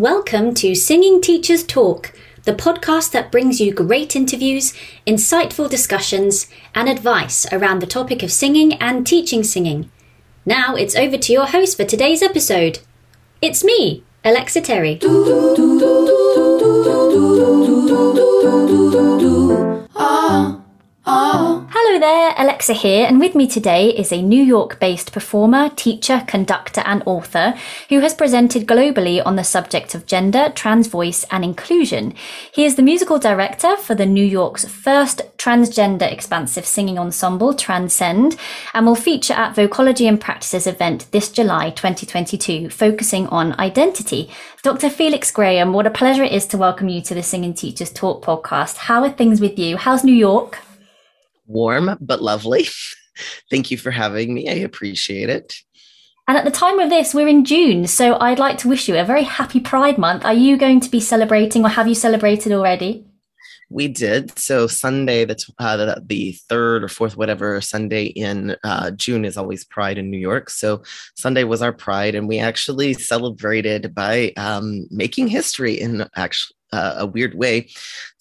Welcome to Singing Teachers Talk, the podcast that brings you great interviews, insightful discussions, and advice around the topic of singing and teaching singing. Now it's over to your host for today's episode. It's me, Alexa Terry. Ah, ah. Hello there, Alexa here, and with me today is a New York based performer, teacher, conductor, and author who has presented globally on the subject of gender, trans voice, and inclusion. He is the musical director for the New York's first transgender expansive singing ensemble, Transcend, and will feature at Vocology in Practice's event this July 2022, focusing on identity. Dr. Felix Graham, what a pleasure it is to welcome you to the Singing Teachers Talk podcast. How are things with you? How's New York? Warm but lovely. Thank you for having me. I appreciate it. And at the time of this, we're in June, so I'd like to wish you a very happy Pride Month. Are you going to be celebrating, or have you celebrated already? We did. So Sunday, the uh, the, the, third or fourth, whatever Sunday in uh, June is always Pride in New York. So Sunday was our Pride, and we actually celebrated by um, making history in actually uh, a weird way.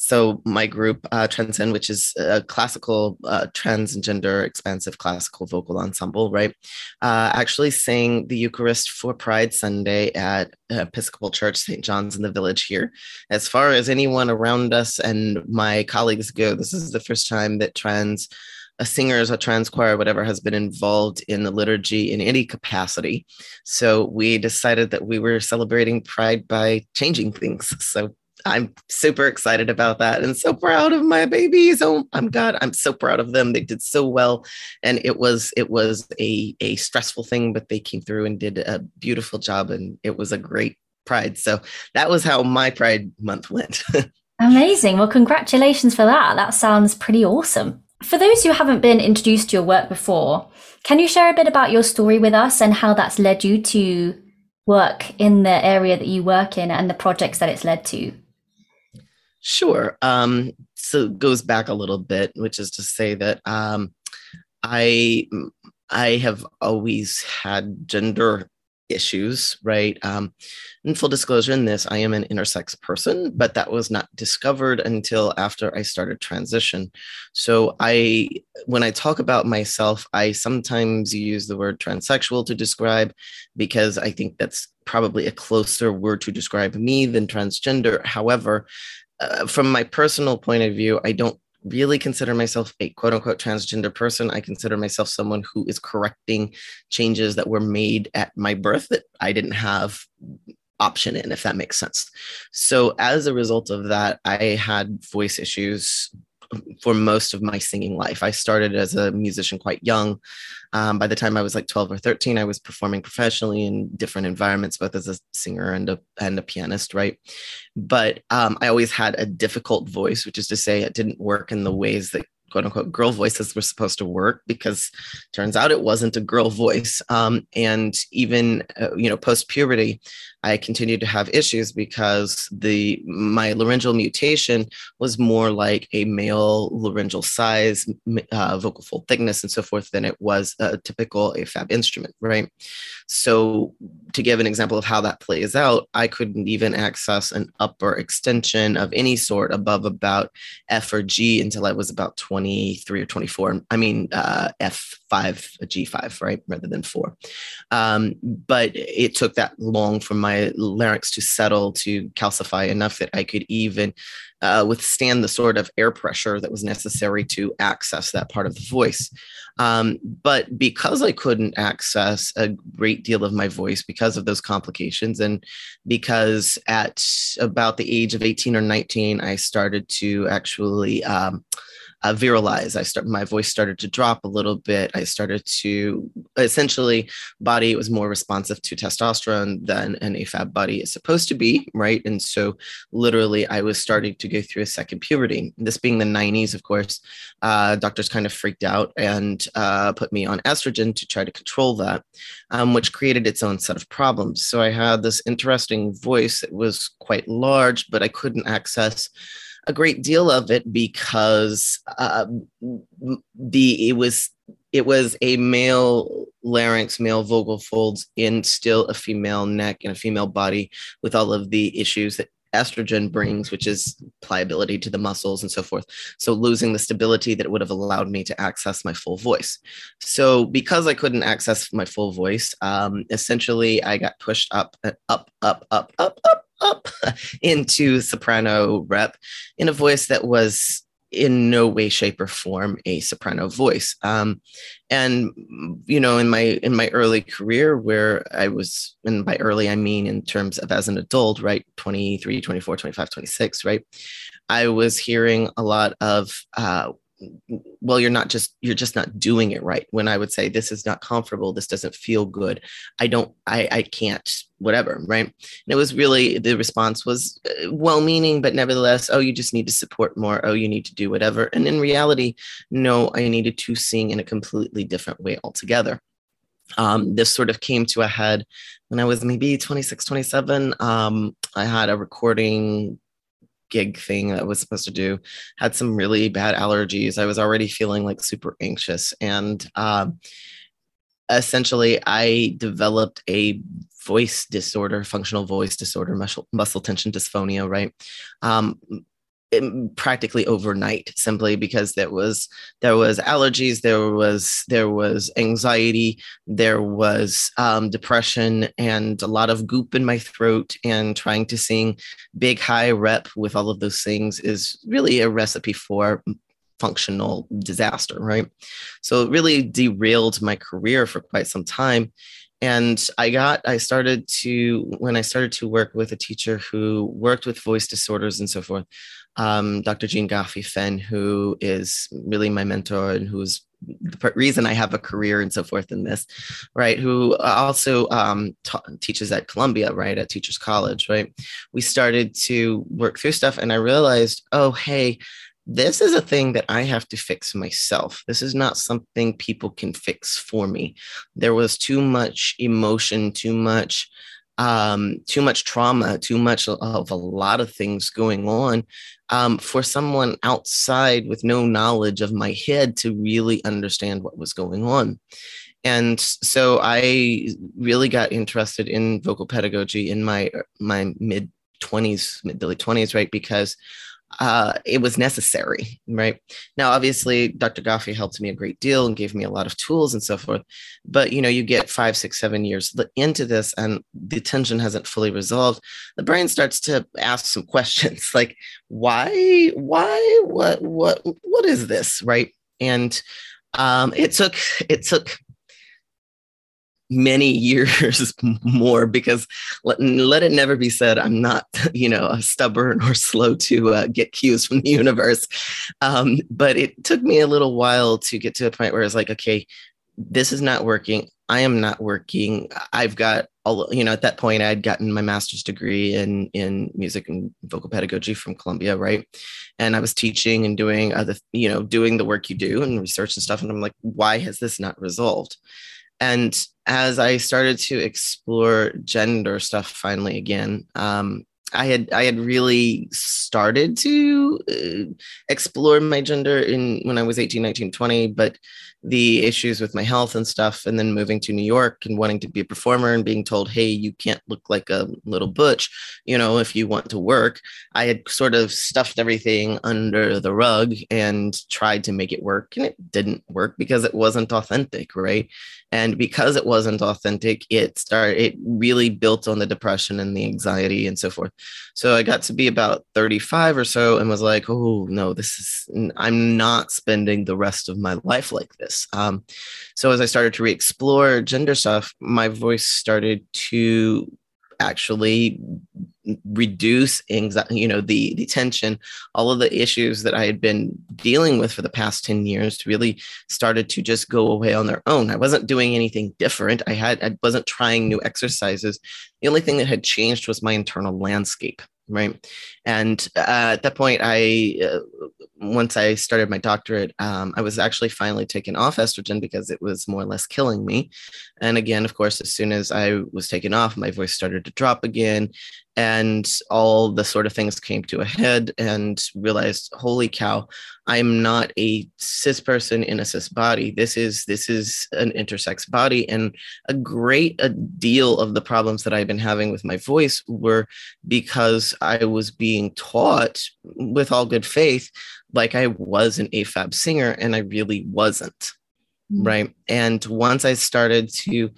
So my group, uh, Transcend, which is a classical uh, transgender expansive classical vocal ensemble, right, uh, actually sang the Eucharist for Pride Sunday at Episcopal Church St. John's in the Village here. As far as anyone around us and my colleagues go, this is the first time that trans a singer, a trans choir, whatever, has been involved in the liturgy in any capacity. So we decided that we were celebrating Pride by changing things. So I'm super excited about that and so proud of my babies. Oh, I'm God, I'm so proud of them. They did so well. And it was it was a, a stressful thing, but they came through and did a beautiful job and it was a great pride. So that was how my pride month went. Amazing. Well, congratulations for that. That sounds pretty awesome. For those who haven't been introduced to your work before, can you share a bit about your story with us and how that's led you to work in the area that you work in and the projects that it's led to? Sure. Um, so goes back a little bit, which is to say that um, I I have always had gender issues, right? Um, in full disclosure, in this, I am an intersex person, but that was not discovered until after I started transition. So I, when I talk about myself, I sometimes use the word transsexual to describe because I think that's probably a closer word to describe me than transgender. However, uh, from my personal point of view, I don't really consider myself a quote unquote transgender person. I consider myself someone who is correcting changes that were made at my birth that I didn't have option in, if that makes sense. So, as a result of that, I had voice issues for most of my singing life. I started as a musician quite young. Um, by the time I was like 12 or 13, I was performing professionally in different environments, both as a singer and a, and a pianist, right? But um, I always had a difficult voice, which is to say, it didn't work in the ways that quote unquote girl voices were supposed to work because turns out it wasn't a girl voice um, and even uh, you know post puberty i continued to have issues because the my laryngeal mutation was more like a male laryngeal size uh, vocal fold thickness and so forth than it was a typical afab instrument right so to give an example of how that plays out i couldn't even access an upper extension of any sort above about f or g until i was about 23 or 24. I mean, uh, F5, G5, right? Rather than four. Um, but it took that long for my larynx to settle, to calcify enough that I could even uh, withstand the sort of air pressure that was necessary to access that part of the voice. Um, but because I couldn't access a great deal of my voice because of those complications, and because at about the age of 18 or 19, I started to actually. Um, uh, virilize. I start my voice started to drop a little bit. I started to essentially body was more responsive to testosterone than an AFAB body is supposed to be, right? And so literally, I was starting to go through a second puberty. This being the 90s, of course, uh, doctors kind of freaked out and uh, put me on estrogen to try to control that, um, which created its own set of problems. So I had this interesting voice that was quite large, but I couldn't access a great deal of it because uh, the it was it was a male larynx, male vocal folds in still a female neck and a female body with all of the issues that estrogen brings, which is pliability to the muscles and so forth. So losing the stability that would have allowed me to access my full voice. So because I couldn't access my full voice, um, essentially I got pushed up, up, up, up, up, up, up into soprano rep in a voice that was in no way shape or form a soprano voice. Um, and you know in my in my early career where i was and by early i mean in terms of as an adult right 23 24 25 26 right i was hearing a lot of uh, well you're not just you're just not doing it right. When i would say this is not comfortable. This doesn't feel good. I don't i i can't whatever right? And it was really the response was uh, well meaning but nevertheless oh you just need to support more. Oh you need to do whatever. And in reality no i needed to sing in a completely different way altogether. Um, this sort of came to a head when I was maybe 26, 27. Um, I had a recording gig thing I was supposed to do, had some really bad allergies. I was already feeling like super anxious. And um, essentially, I developed a voice disorder, functional voice disorder, muscle, muscle tension dysphonia, right? Um, practically overnight simply because there was there was allergies there was there was anxiety there was um, depression and a lot of goop in my throat and trying to sing big high rep with all of those things is really a recipe for functional disaster right? So it really derailed my career for quite some time. And i got i started to when i started to work with a teacher who worked with voice disorders and so forth um, Dr. Jeanne Goffi-Fynn, who is really my mentor and who's the reason I have a career and so forth in this, right? Who also um, ta- teaches at Columbia, right, at Teachers College, right? We started to work through stuff, and I realized, oh, hey, this is a thing that I have to fix myself. This is not something people can fix for me. There was too much emotion, too much um, too much trauma, too much of a lot of things going on um, for someone outside with no knowledge of my head to really understand what was going on. And so I really got interested in vocal pedagogy in my my mid 20s, mid to late 20s, right? Because uh, it was necessary, right? Now, obviously, Dr. Goffi helped me a great deal and gave me a lot of tools and so forth. But you know, you get five, six, seven years into this, and the tension hasn't fully resolved. The brain starts to ask some questions like, why, why, what, what, what is this, right? And um, it took it took many years more because let, let it never be said i'm not you know stubborn or slow to uh, get cues from the universe. Um, but it took me a little while to get to a point where it's like okay this is not working. I am not working. I've got all you know at that point i'd gotten my master's degree in in music and vocal pedagogy from columbia right? And i was teaching and doing other you know doing the work you do and research and stuff. And i'm like why has this not resolved and as I started to explore gender stuff finally again, um, I had I had really started to uh, explore my gender in when I was 18, 19, 20, but the issues with my health and stuff, and then moving to New York and wanting to be a performer and being told, hey, you can't look like a little butch, you know, if you want to work. I had sort of stuffed everything under the rug and tried to make it work, and it didn't work because it wasn't authentic, right? And because it wasn't authentic, it started, it really built on the depression and the anxiety and so forth. So I got to be about 35 or so and was like, oh, no, this is, I'm not spending the rest of my life like this. Um, so as I started to re explore gender stuff, my voice started to actually reduce anxiety, you know, the, the tension, all of the issues that I had been dealing with for the past 10 years really started to just go away on their own. I wasn't doing anything different. I had, I wasn't trying new exercises. The only thing that had changed was my internal landscape right and uh, at that point i uh, once i started my doctorate um, i was actually finally taken off estrogen because it was more or less killing me And again, of course, as soon as I was taken off, my voice started to drop again. And all the sort of things came to a head and realized, holy cow, I'm not a cis person in a cis body. This is this is an intersex body. And a great a deal of the problems that I've been having with my voice were because I was being taught with all good faith, like I was an AFAB singer, and I really wasn't mm-hmm. right? And once I started to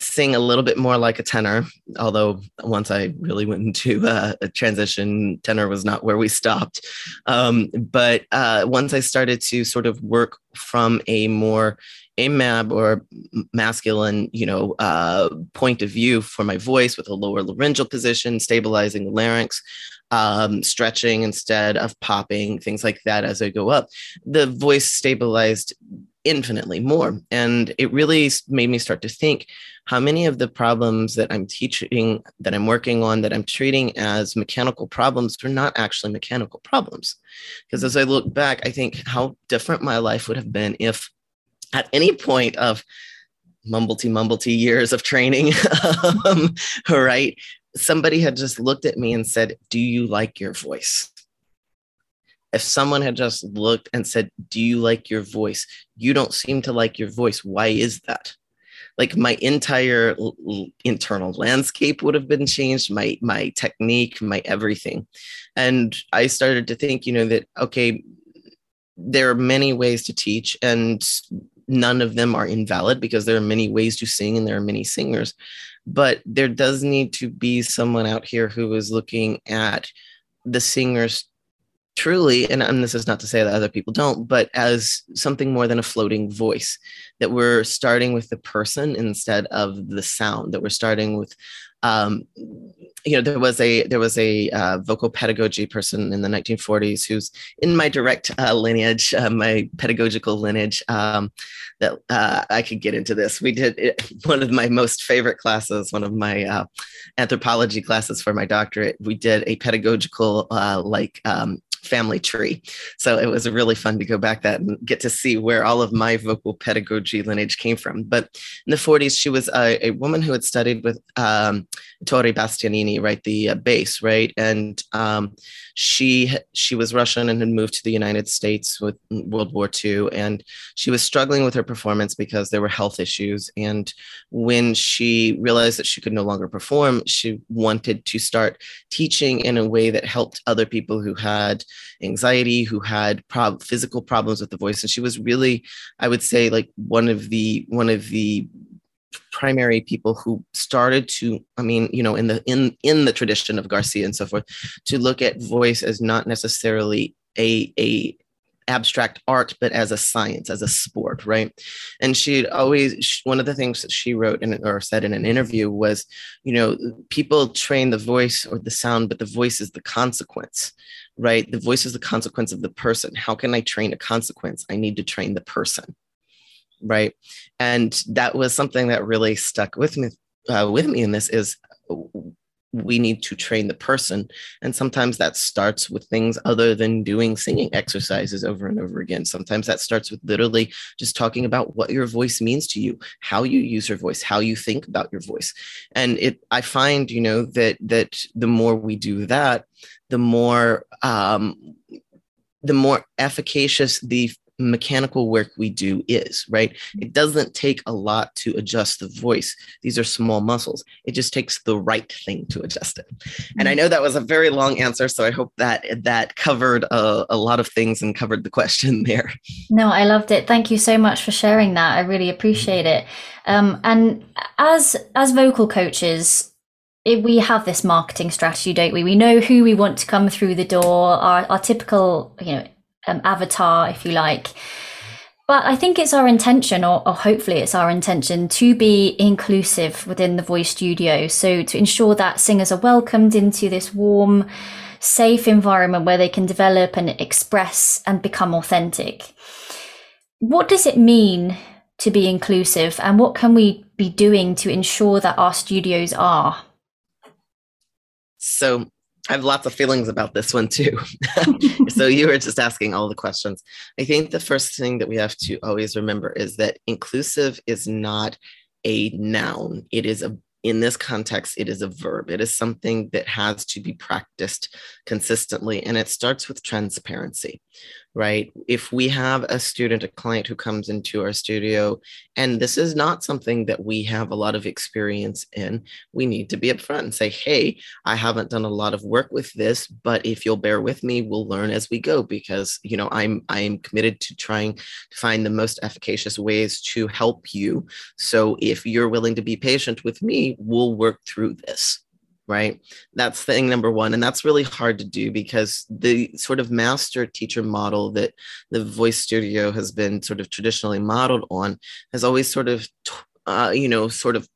sing a little bit more like a tenor, although once I really went into a transition, tenor was not where we stopped. Um, but uh, once I started to sort of work from a more AMAB or masculine, you know, uh, point of view for my voice with a lower laryngeal position, stabilizing the larynx, um, stretching instead of popping, things like that as I go up, the voice stabilized infinitely more. And it really made me start to think how many of the problems that I'm teaching, that I'm working on, that I'm treating as mechanical problems are not actually mechanical problems. Because as I look back, I think how different my life would have been if at any point of mumblety mumblety years of training, um, right? Somebody had just looked at me and said, Do you like your voice? If someone had just looked and said, Do you like your voice? You don't seem to like your voice. Why is that? Like my entire l- internal landscape would have been changed, my my technique, my everything. And I started to think, you know, that okay, there are many ways to teach, and none of them are invalid because there are many ways to sing and there are many singers. But there does need to be someone out here who is looking at the singers truly, and, and this is not to say that other people don't, but as something more than a floating voice, that we're starting with the person instead of the sound, that we're starting with um, you know there was a there was a uh, vocal pedagogy person in the 1940s who's in my direct uh, lineage uh, my pedagogical lineage um, that uh, i could get into this. We did it, one of my most favorite classes one of my uh, anthropology classes for my doctorate. We did a pedagogical uh, like um, family tree. So it was really fun to go back that and get to see where all of my vocal pedagogy lineage came from. But in the 40s, she was a, a woman who had studied with um, Bastianini, right, the uh, bass, right, and um, she she was Russian and had moved to the United States with World War II, and she was struggling with her performance because there were health issues. And when she realized that she could no longer perform, she wanted to start teaching in a way that helped other people who had anxiety, who had prob- physical problems with the voice. And she was really, I would say, like one of the one of the primary people who started to i mean you know in the in in the tradition of garcia and so forth to look at voice as not necessarily a a abstract art but as a science as a sport right and she'd always one of the things that she wrote in, or said in an interview was you know people train the voice or the sound but the voice is the consequence right? The voice is the consequence of the person. How can i train a consequence? I need to train the person right? And that was something that really stuck with me uh, with me in this is we need to train the person. And sometimes that starts with things other than doing singing exercises over and over again. Sometimes that starts with literally just talking about what your voice means to you how you use your voice how you think about your voice. And it i find you know that that the more we do that the more um the more efficacious the mechanical work we do is, right? It doesn't take a lot to adjust the voice. These are small muscles. It just takes the right thing to adjust it. And I mm. know that was a very long answer, so I hope that that covered a, a lot of things and covered the question there. No, I loved it. Thank you so much for sharing that. I really appreciate it. Um, and as as vocal coaches, it, we have this marketing strategy, don't we? We know who we want to come through the door. Our, our typical, you know, um, avatar, if you like. But I think it's our intention, or, or, hopefully it's our intention, to be inclusive within the voice studio. So to ensure that singers are welcomed into this warm, safe environment where they can develop and express and become authentic. What does it mean to be inclusive, and what can we be doing to ensure that our studios are? So I have lots of feelings about this one too. so you were just asking all the questions. I think the first thing that we have to always remember is that inclusive is not a noun. It is a in this context, it is a verb. It is something that has to be practiced consistently. And it starts with transparency right? If we have a student, a client who comes into our studio, and this is not something that we have a lot of experience in, we need to be upfront and say, hey, I haven't done a lot of work with this, but if you'll bear with me, we'll learn as we go because you know I'm I am committed to trying to find the most efficacious ways to help you. So if you're willing to be patient with me, we'll work through this right? That's thing number one. And that's really hard to do because the sort of master teacher model that the voice studio has been sort of traditionally modeled on has always sort of, uh, you know, sort of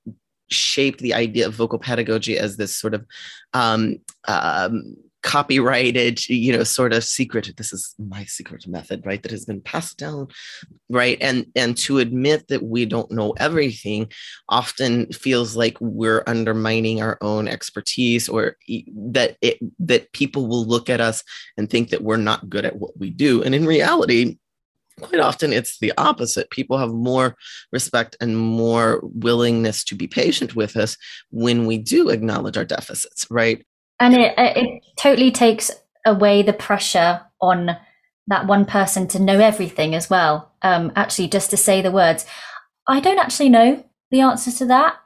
shaped the idea of vocal pedagogy as this sort of um, um, copyrighted, you know, sort of secret. This is my secret method, right? That has been passed down, right? And and to admit that we don't know everything often feels like we're undermining our own expertise, or that it that people will look at us and think that we're not good at what we do. And in reality, quite often it's the opposite. People have more respect and more willingness to be patient with us when we do acknowledge our deficits, right? And it, it totally takes away the pressure on that one person to know everything as well. Um, actually, just to say the words, I don't actually know the answer to that,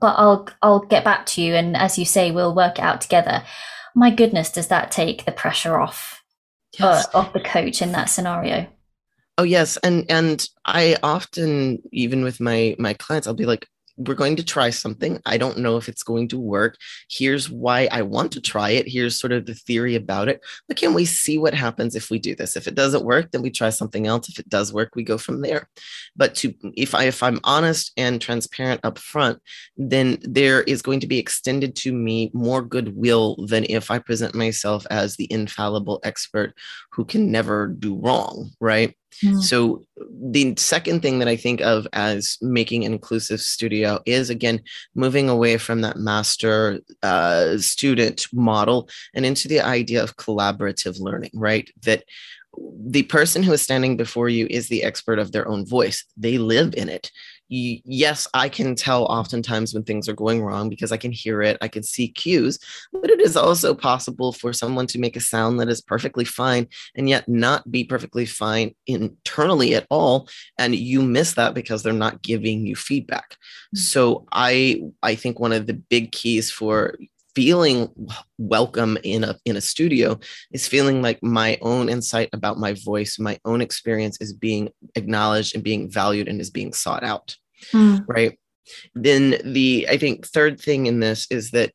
but I'll I'll get back to you. And as you say, we'll work it out together. My goodness, does that take the pressure off uh, yes. uh, off the coach in that scenario? Oh yes, and and I often, even with my my clients, I'll be like, we're going to try something. I don't know if it's going to work. Here's why I want to try it. Here's sort of the theory about it. But can we see what happens if we do this? If it doesn't work, then we try something else. If it does work, we go from there. But to if I if I'm honest and transparent up front, then there is going to be extended to me more goodwill than if I present myself as the infallible expert who can never do wrong, right? Mm. So the second thing that I think of as making an inclusive studio is again moving away from that master uh, student model and into the idea of collaborative learning, right? That the person who is standing before you is the expert of their own voice. They live in it yes, I can tell oftentimes when things are going wrong because I can hear it, I can see cues, but it is also possible for someone to make a sound that is perfectly fine and yet not be perfectly fine internally at all. And you miss that because they're not giving you feedback. Mm-hmm. So I I think one of the big keys for feeling welcome in a in a studio is feeling like my own insight about my voice my own experience is being acknowledged and being valued and is being sought out mm. right then the i think third thing in this is that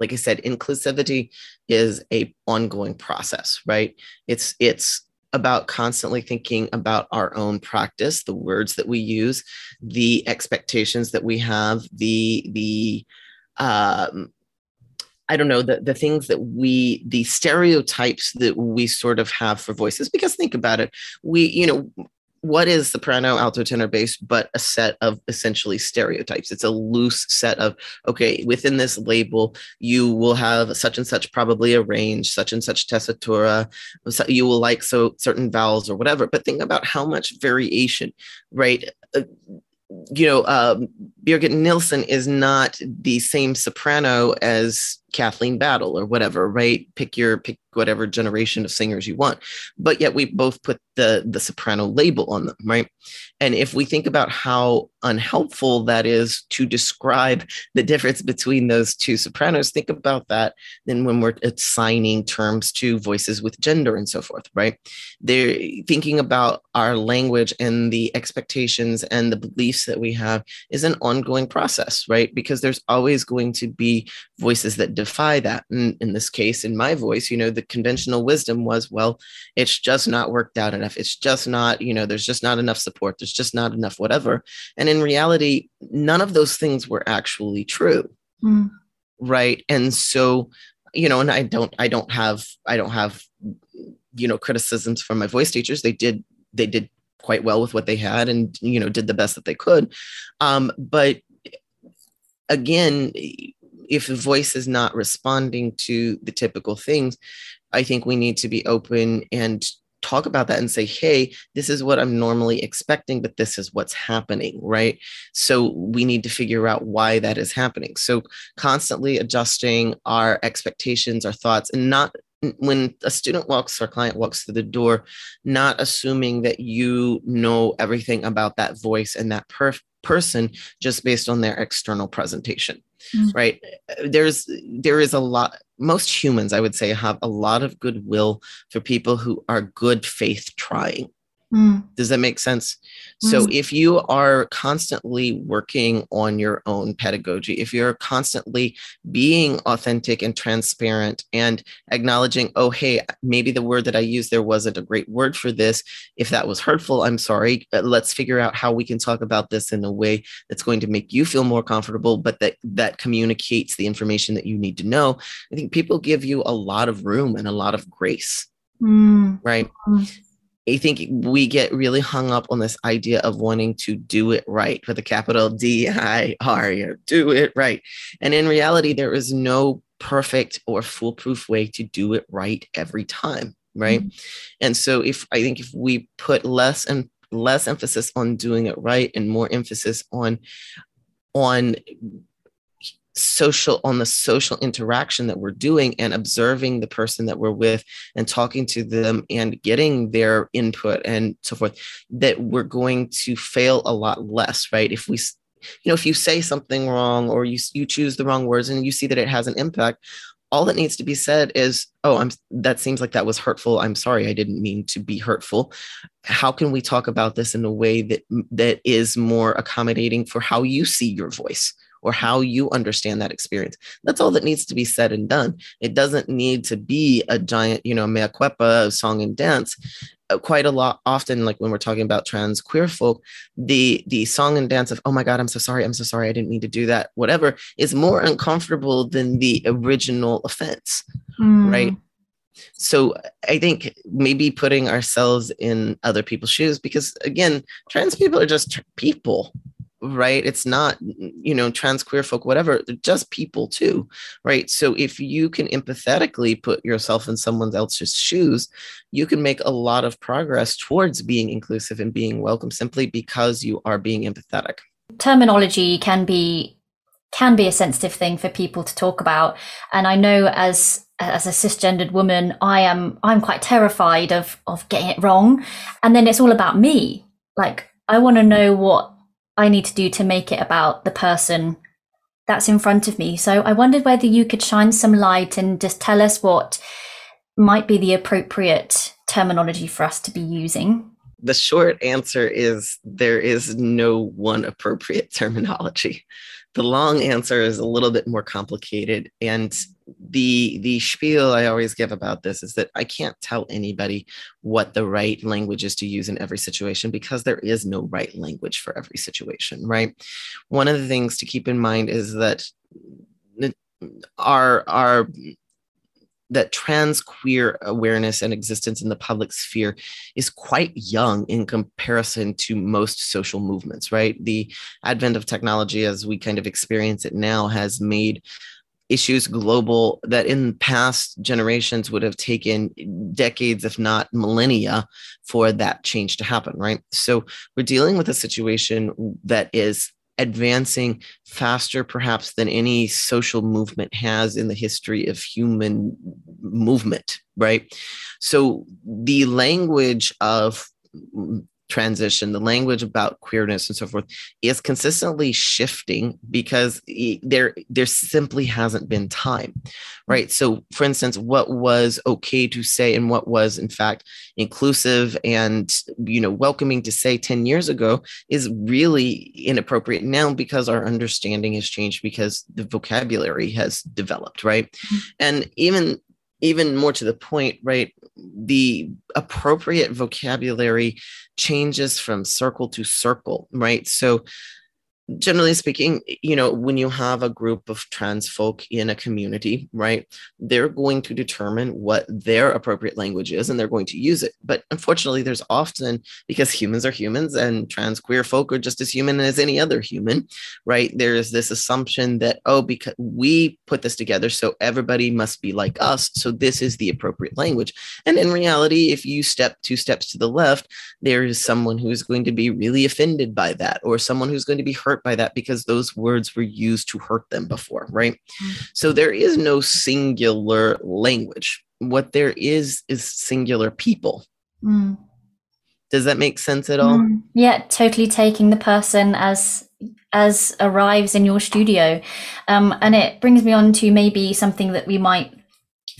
like i said inclusivity is a ongoing process right it's it's about constantly thinking about our own practice the words that we use the expectations that we have the the um, I don't know, the, the things that we, the stereotypes that we sort of have for voices, because think about it, we, you know, what is soprano, alto, tenor, bass, but a set of essentially stereotypes? It's a loose set of, okay, within this label, you will have such and such probably a range, such and such tessitura, you will like so certain vowels or whatever. But think about how much variation, right? Uh, you know, um, Birgit Nilsson is not the same soprano as Kathleen Battle or whatever, right? Pick your pick whatever generation of singers you want. But yet we both put the the soprano label on them, right? And if we think about how unhelpful that is to describe the difference between those two sopranos, think about that then when we're assigning terms to voices with gender and so forth, right? They're thinking about our language and the expectations and the beliefs that we have is an ongoing process, right? Because there's always going to be voices that defy that. And in this case, in my voice, you know, the conventional wisdom was, well, it's just not worked out enough. It's just not, you know, there's just not enough support. There's just not enough whatever. And in reality, none of those things were actually true. Mm. Right. And so, you know, and I don't, I don't have, I don't have, you know, criticisms from my voice teachers. They did, they did quite well with what they had and, you know, did the best that they could. Um, but again, if the voice is not responding to the typical things, I think we need to be open and talk about that and say, hey, this is what I'm normally expecting, but this is what's happening, right? So we need to figure out why that is happening. So constantly adjusting our expectations, our thoughts, and not when a student walks or client walks through the door, not assuming that you know everything about that voice and that per- person just based on their external presentation mm-hmm. right there's there is a lot most humans i would say have a lot of goodwill for people who are good faith trying Mm. Does that make sense? Mm. So, if you are constantly working on your own pedagogy, if you're constantly being authentic and transparent and acknowledging, oh, hey, maybe the word that I used there wasn't a great word for this. If that was hurtful, I'm sorry. Let's figure out how we can talk about this in a way that's going to make you feel more comfortable, but that that communicates the information that you need to know. I think people give you a lot of room and a lot of grace. Mm. Right. I think we get really hung up on this idea of wanting to do it right with a capital D I R, you do it right. And in reality, there is no perfect or foolproof way to do it right every time, right? Mm-hmm. And so if I think if we put less and less emphasis on doing it right and more emphasis on on social on the social interaction that we're doing and observing the person that we're with and talking to them and getting their input and so forth that we're going to fail a lot less right? If we you know if you say something wrong or you you choose the wrong words and you see that it has an impact all that needs to be said is oh i'm that seems like that was hurtful. I'm sorry i didn't mean to be hurtful. How can we talk about this in a way that that is more accommodating for how you see your voice or how you understand that experience. That's all that needs to be said and done. It doesn't need to be a giant, you know, mea culpa song and dance. Uh, quite a lot often, like when we're talking about trans queer folk, the the song and dance of "Oh my God, I'm so sorry, I'm so sorry, I didn't mean to do that," whatever, is more uncomfortable than the original offense, mm. right? so i think maybe putting ourselves in other people's shoes because again trans people are just people right? It's not you know trans queer folk whatever they're just people too right? So if you can empathetically put yourself in someone else's shoes you can make a lot of progress towards being inclusive and being welcome simply because you are being empathetic. Terminology can be can be a sensitive thing for people to talk about. And i know as as a cisgendered woman i am i'm quite terrified of of getting it wrong. And then it's all about me. Like i want to know what I need to do to make it about the person that's in front of me. So I wondered whether you could shine some light and just tell us what might be the appropriate terminology for us to be using. The short answer is there is no one appropriate terminology. The long answer is a little bit more complicated and the the spiel I always give about this is that I can't tell anybody what the right language is to use in every situation because there is no right language for every situation, right? One of the things to keep in mind is that our our that trans queer awareness and existence in the public sphere is quite young in comparison to most social movements, right? The advent of technology as we kind of experience it now has made issues global that in past generations would have taken decades if not millennia for that change to happen right so we're dealing with a situation that is advancing faster perhaps than any social movement has in the history of human movement right? So the language of transition, the language about queerness and so forth is consistently shifting because there there simply hasn't been time. Right? So for instance, what was okay to say and what was in fact inclusive and you know welcoming to say 10 years ago is really inappropriate now because our understanding has changed because the vocabulary has developed, right? Mm-hmm. And even even more to the point, right? The appropriate vocabulary changes from circle to circle, right? So generally speaking, you know, when you have a group of trans folk in a community, right, they're going to determine what their appropriate language is and they're going to use it. But unfortunately, there's often, because humans are humans and trans queer folk are just as human as any other human, right? There's this assumption that, oh, because we put this together, so everybody must be like us. So this is the appropriate language. And in reality, if you step two steps to the left, there is someone who is going to be really offended by that or someone who's going to be hurt hurt by that because those words were used to hurt them before, right? Mm-hmm. So there is no singular language. What there is is singular people. Mm. Does that make sense at all? Mm. Yeah, totally taking the person as as arrives in your studio. Um, and it brings me on to maybe something that we might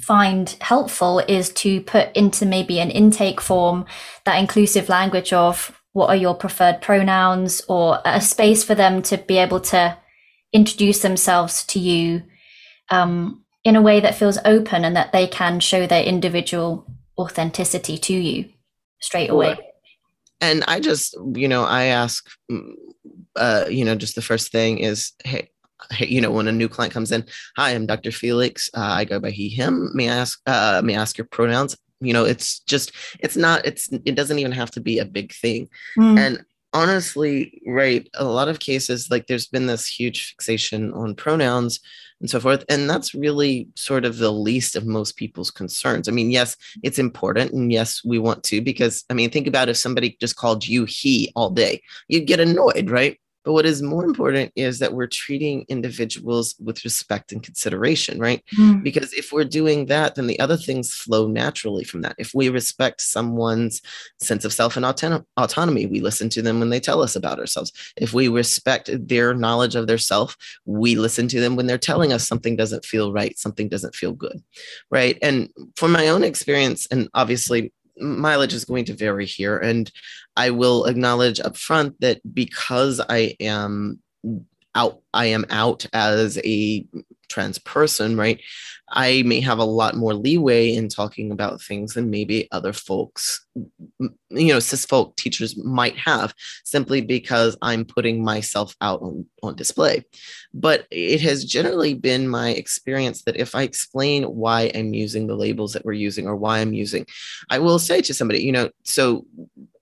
find helpful is to put into maybe an intake form that inclusive language of what are your preferred pronouns or a space for them to be able to introduce themselves to you um, in a way that feels open and that they can show their individual authenticity to you straight away. And I just, you know, I ask, mm, uh, you know, just the first thing is, hey, hey, you know, when a new client comes in, hi, I'm Dr. Felix. Uh, I go by he, him. May I ask, uh, may I ask your pronouns? You know it's just it's not it's it doesn't even have to be a big thing. Mm. and honestly right a lot of cases like there's been this huge fixation on pronouns and so forth and that's really sort of the least of most people's concerns. I mean yes it's important and yes we want to because i mean think about if somebody just called you he all day you'd get annoyed right but what is more important is that we're treating individuals with respect and consideration, right? Mm. Because if we're doing that, then the other things flow naturally from that. If we respect someone's sense of self and autonomy, we listen to them when they tell us about ourselves. If we respect their knowledge of their self, we listen to them when they're telling us something doesn't feel right, something doesn't feel good, right? And from my own experience, and obviously mileage is going to vary here. And I will acknowledge up front that because I am out, I am out as a trans person, right? I may have a lot more leeway in talking about things than maybe other folks, you know, cis folk teachers might have simply because I'm putting myself out on, on display. But it has generally been my experience that if I explain why I'm using the labels that we're using or why I'm using, I will say to somebody, you know, so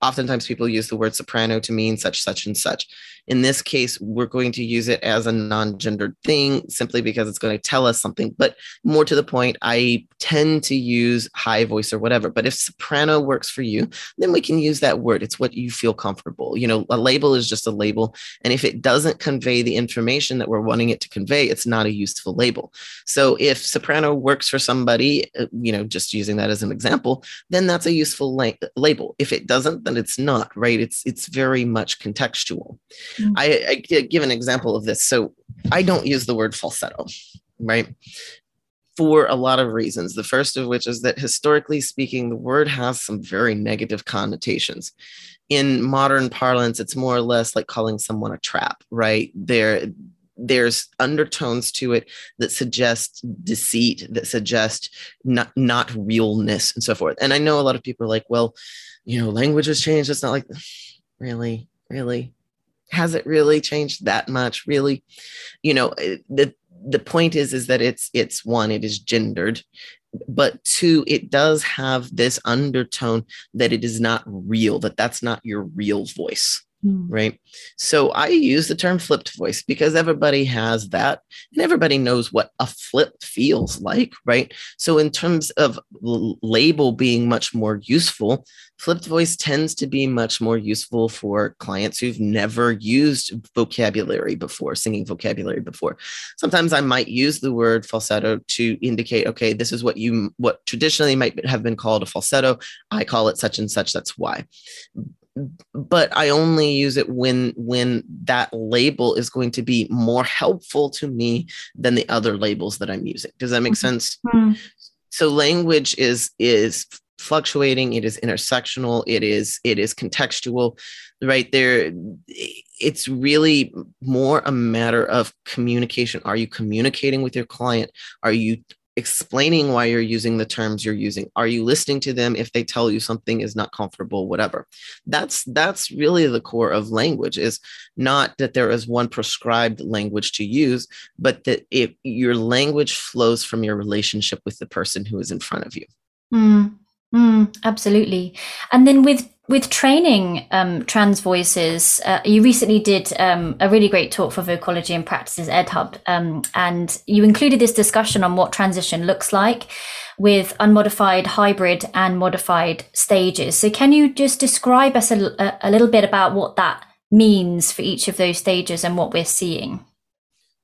oftentimes people use the word soprano to mean such, such, and such. In this case, we're going to use it as a non gendered thing simply because it's going to tell us something. But more to the point, I tend to use high voice or whatever. But if soprano works for you, then we can use that word. It's what you feel comfortable. You know, a label is just a label. And if it doesn't convey the information that we're wanting it to convey, it's not a useful label. So if soprano works for somebody, uh, you know, just using that as an example, then that's a useful la- label. If it doesn't, then it's not, right? It's it's very much contextual. Mm-hmm. I, I give an example of this. So I don't use the word falsetto, right? For a lot of reasons. The first of which is that historically speaking, the word has some very negative connotations. In modern parlance, it's more or less like calling someone a trap, right? There, there's undertones to it that suggest deceit, that suggest not not realness, and so forth. And I know a lot of people are like, well, you know, language has changed. It's not like really, really has it really changed that much really you know eh, the the point is is that it's it's one it is gendered but two it does have this undertone that it is not real that that's not your real voice Mm. Right. So I use the term flipped voice because everybody has that and everybody knows what a flip feels like. Right. So, in terms of label being much more useful, flipped voice tends to be much more useful for clients who've never used vocabulary before, singing vocabulary before. Sometimes I might use the word falsetto to indicate, okay, this is what you, what traditionally might have been called a falsetto. I call it such and such. That's why but I only use it when when that label is going to be more helpful to me than the other labels that I'm using. Does that make mm-hmm. sense? Mm-hmm. So language is is fluctuating, it is intersectional, it is it is contextual, right there it's really more a matter of communication. Are you communicating with your client? Are you explaining why you're using the terms you're using. Are you listening to them if they tell you something is not comfortable whatever. That's that's really the core of language is not that there is one prescribed language to use but that if your language flows from your relationship with the person who is in front of you. Mm, mm, absolutely. And then with with training um, trans voices, uh, you recently did um, a really great talk for Vocology in Practice's EdHub, um, and you included this discussion on what transition looks like with unmodified, hybrid, and modified stages. So, can you just describe us a, a little bit about what that means for each of those stages and what we're seeing?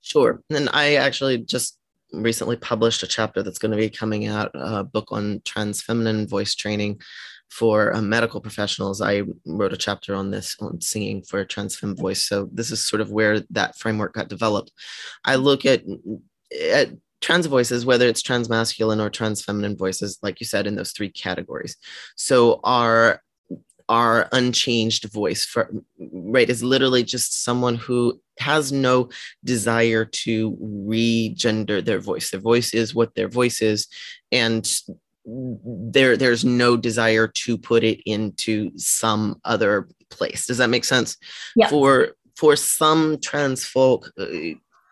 Sure. And I actually just recently published a chapter that's going to be coming out, a book on trans feminine voice training for uh, medical professionals. I wrote a chapter on this on singing for a trans femme voice. So this is sort of where that framework got developed. I look at at trans voices, whether it's trans masculine or trans feminine voices, like you said, in those three categories. So our our unchanged voice for right is literally just someone who has no desire to regender their voice their voice is what their voice is and there there's no desire to put it into some other place. Does that make sense? Yeah. for for some trans folk uh,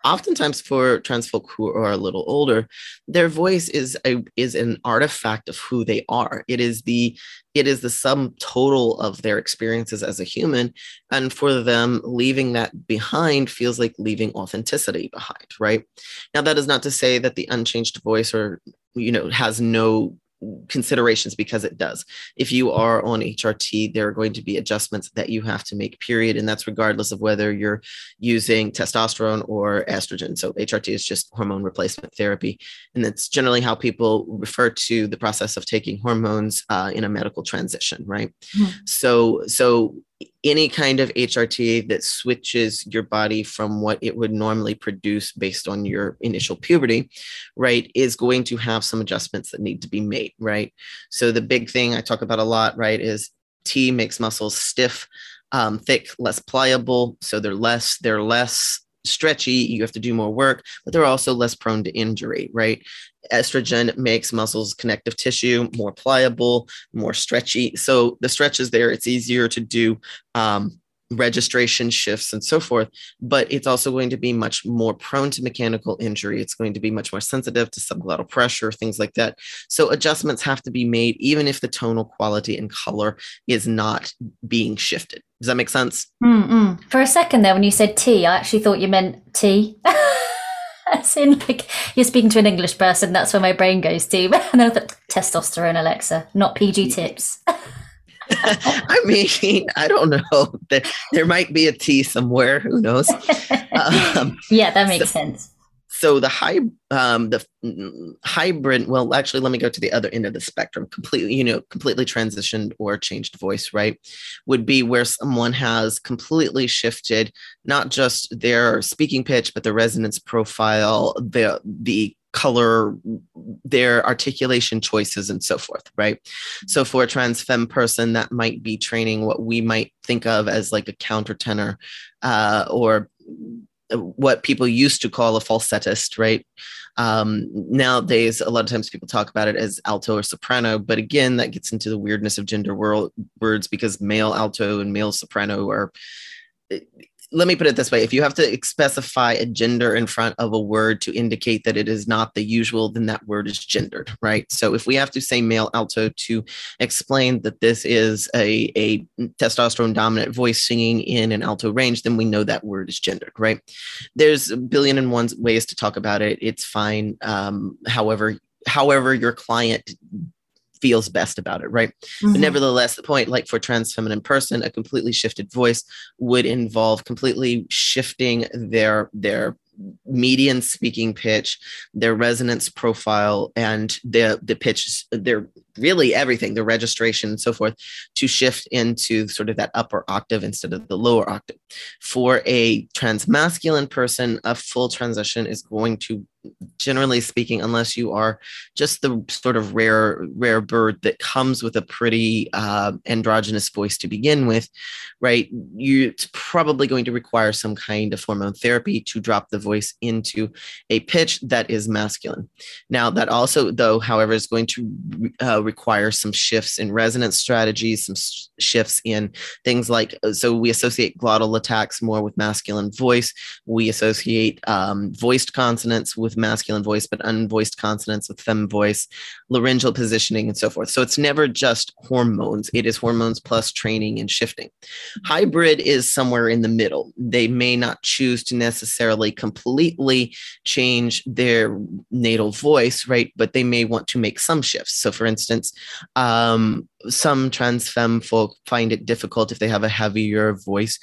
oftentimes for trans folk who are a little older their voice is a is an artifact of who they are. It is the it is the sum total of their experiences as a human. And for them leaving that behind feels like leaving authenticity behind right? Now that is not to say that the unchanged voice or you know has no considerations because it does. If you are on HRT, there are going to be adjustments that you have to make, period. And that's regardless of whether you're using testosterone or estrogen. So HRT is just hormone replacement therapy. And that's generally how people refer to the process of taking hormones uh, in a medical transition, right? Mm-hmm. So, so any kind of HRT that switches your body from what it would normally produce based on your initial puberty, right, is going to have some adjustments that need to be made, right? So the big thing I talk about a lot, right, is T makes muscles stiff, um, thick, less pliable. So they're less, they're less stretchy, you have to do more work, but they're also less prone to injury, right? Estrogen makes muscles connective tissue more pliable, more stretchy. So the stretch is there, it's easier to do. Um, registration shifts and so forth but it's also going to be much more prone to mechanical injury it's going to be much more sensitive to subglottal pressure things like that so adjustments have to be made even if the tonal quality and color is not being shifted does that make sense Mm-mm. for a second there when you said tea i actually thought you meant tea In, like you're speaking to an English person, that's where my brain goes to. and I thought, testosterone, Alexa, not PG tips. I mean, I don't know. There, there might be a T somewhere. Who knows? Um, yeah, that makes so, sense. So the high, um, the hybrid. Well, actually, let me go to the other end of the spectrum. Completely, you know, completely transitioned or changed voice. Right, would be where someone has completely shifted not just their speaking pitch, but the resonance profile, the the color, their articulation choices, and so forth, right? So for a trans femme person, that might be training what we might think of as like a countertenor uh, or what people used to call a falsettist, right? Um, nowadays, a lot of times people talk about it as alto or soprano, but again, that gets into the weirdness of gender world words because male alto and male soprano are let me put it this way. If you have to specify a gender in front of a word to indicate that it is not the usual then that word is gendered right? So if we have to say male alto to explain that this is a, a testosterone dominant voice singing in an alto range then we know that word is gendered right? There's a billion and one ways to talk about it. It's fine. Um, however however your client feels best about it, right? Mm-hmm. But nevertheless, the point, like for trans feminine person, a completely shifted voice would involve completely shifting their their median speaking pitch, their resonance profile, and the the pitch, their really everything, the registration and so forth, to shift into sort of that upper octave instead of the lower octave. For a trans masculine person, a full transition is going to generally speaking, unless you are just the sort of rare rare bird that comes with a pretty uh, androgynous voice to begin with, right? You it's probably going to require some kind of hormone therapy to drop the voice into a pitch that is masculine. Now, that also, though, however, is going to uh, require some shifts in resonance strategies, some shifts in things like uh, so we associate glottal attacks more with masculine voice. We associate um, voiced consonants with masculine voice, but unvoiced consonants with fem voice, laryngeal positioning, and so forth. So it's never just hormones, it is hormones plus training and shifting. Hybrid is somewhere in the middle. They may not choose to necessarily completely change their natal voice, right? But they may want to make some shifts. So, for instance, um, some trans femme folk find it difficult if they have a heavier voice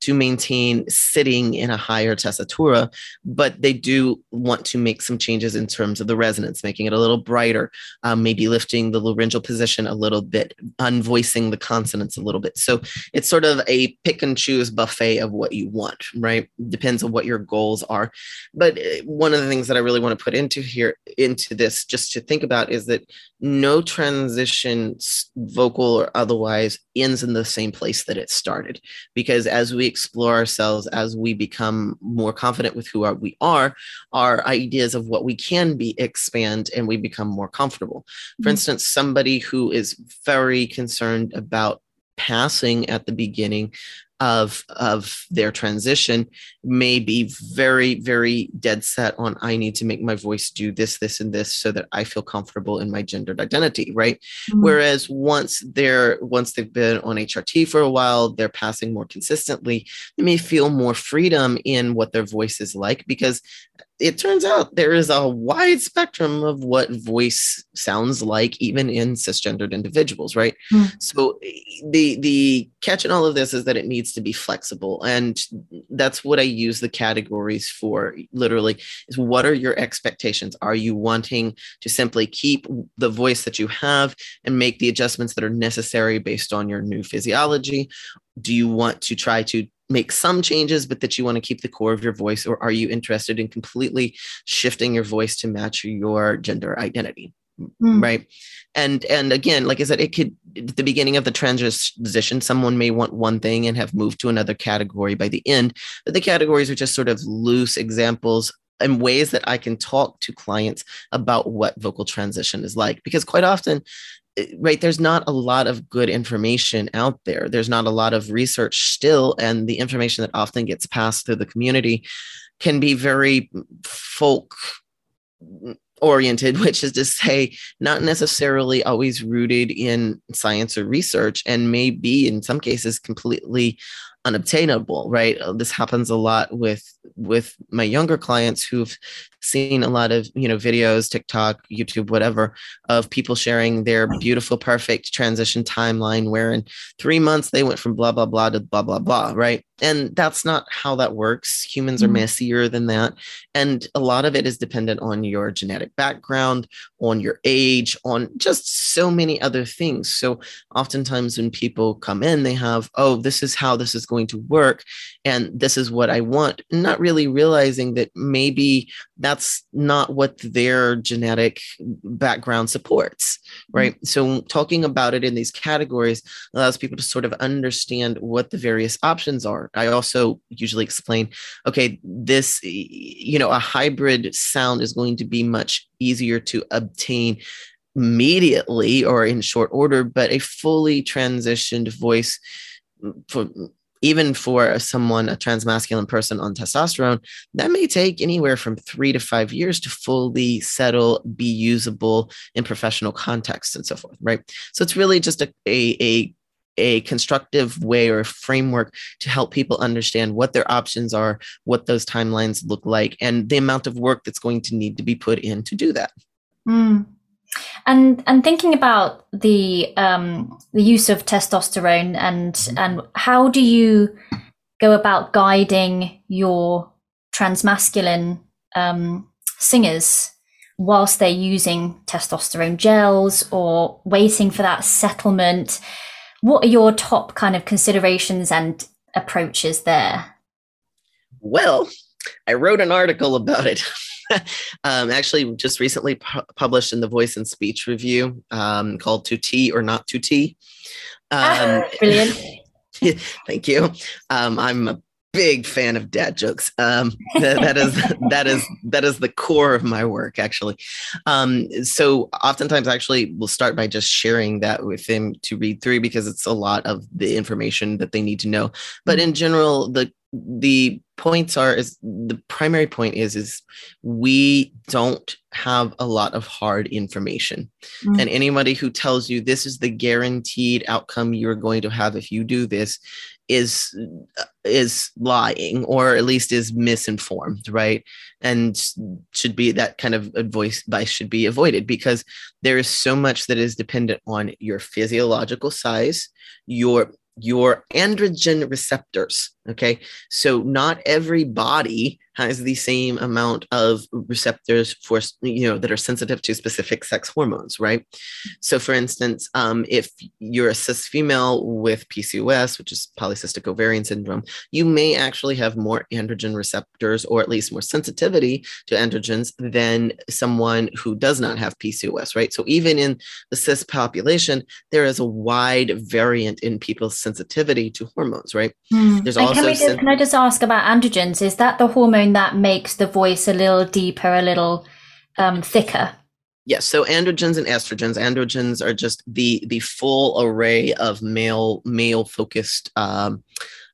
to maintain sitting in a higher tessitura, but they do want to make some changes in terms of the resonance, making it a little brighter, um, maybe lifting the laryngeal position a little bit, unvoicing the consonants a little bit. So it's sort of a pick and choose buffet of what you want, right? Depends on what your goals are. But uh, one of the things that I really want to put into here, into this, just to think about is that no transition vocal or otherwise ends in the same place that it started because as we explore ourselves as we become more confident with who we are our ideas of what we can be expand and we become more comfortable for mm-hmm. instance somebody who is very concerned about passing at the beginning of of their transition may be very very dead set on i need to make my voice do this this and this so that i feel comfortable in my gendered identity right mm-hmm. whereas once they're once they've been on hrt for a while they're passing more consistently they may feel more freedom in what their voice is like because it turns out there is a wide spectrum of what voice sounds like even in cisgendered individuals right? Mm. so the the catch in all of this is that it needs to be flexible and that's what i use the categories for literally is what are your expectations? Are you wanting to simply keep the voice that you have and make the adjustments that are necessary based on your new physiology? Do you want to try to make some changes, but that you want to keep the core of your voice? Or are you interested in completely shifting your voice to match your gender identity? Mm. Right. And and again, like I said, it could at the beginning of the transition, someone may want one thing and have moved to another category by the end. But the categories are just sort of loose examples and ways that I can talk to clients about what vocal transition is like. Because quite often right there's not a lot of good information out there. There's not a lot of research still and the information that often gets passed through the community can be very folk oriented which is to say not necessarily always rooted in science or research and may be in some cases completely unobtainable right? Uh, this happens a lot with with my younger clients who've seen a lot of you know videos tiktok youtube whatever of people sharing their beautiful perfect transition timeline where in three months they went from blah blah blah to blah blah blah right and that's not how that works humans are mm-hmm. messier than that and a lot of it is dependent on your genetic background on your age on just so many other things so oftentimes when people come in they have oh this is how this is going to work and this is what i want not really realizing that maybe that's not what their genetic background supports, right? Mm-hmm. So, talking about it in these categories allows people to sort of understand what the various options are. I also usually explain okay, this, you know, a hybrid sound is going to be much easier to obtain immediately or in short order, but a fully transitioned voice mm, for even for someone, a transmasculine person on testosterone, that may take anywhere from three to five years to fully settle, be usable in professional contexts and so forth, right? So it's really just a, a, a a constructive way or a framework to help people understand what their options are, what those timelines look like, and the amount of work that's going to need to be put in to do that. Mm. And and thinking about the um, the use of testosterone and and how do you go about guiding your transmasculine um, singers whilst they're using testosterone gels or waiting for that settlement? What are your top kind of considerations and approaches there? Well, I wrote an article about it. um, actually, just recently pu- published in the Voice and Speech Review um, called "To Tea or Not to Tea." Um, Brilliant. thank you. Um, I'm a big fan of dad jokes. Um, that, is that is that is the core of my work, actually. Um, so oftentimes, actually, we'll start by just sharing that with them to read through because it's a lot of the information that they need to know. But in general, the the points are is the primary point is is we don't have a lot of hard information mm. and anybody who tells you this is the guaranteed outcome you're going to have if you do this is is lying or at least is misinformed right and should be that kind of advice should be avoided because there is so much that is dependent on your physiological size your your androgen receptors. Okay. So not every body has the same amount of receptors for, you know, that are sensitive to specific sex hormones, right? So for instance, um, if you're a cis female with PCOS, which is polycystic ovarian syndrome, you may actually have more androgen receptors or at least more sensitivity to androgens than someone who does not have PCOS, right? So even in the cis population, there is a wide variant in people's sensitivity to hormones, right? Mm. There's also can, we just, can I just ask about androgens? Is that the hormone that makes the voice a little deeper, a little um, thicker? Yes, so androgens and estrogens. Androgens are just the the full array of male male focused um,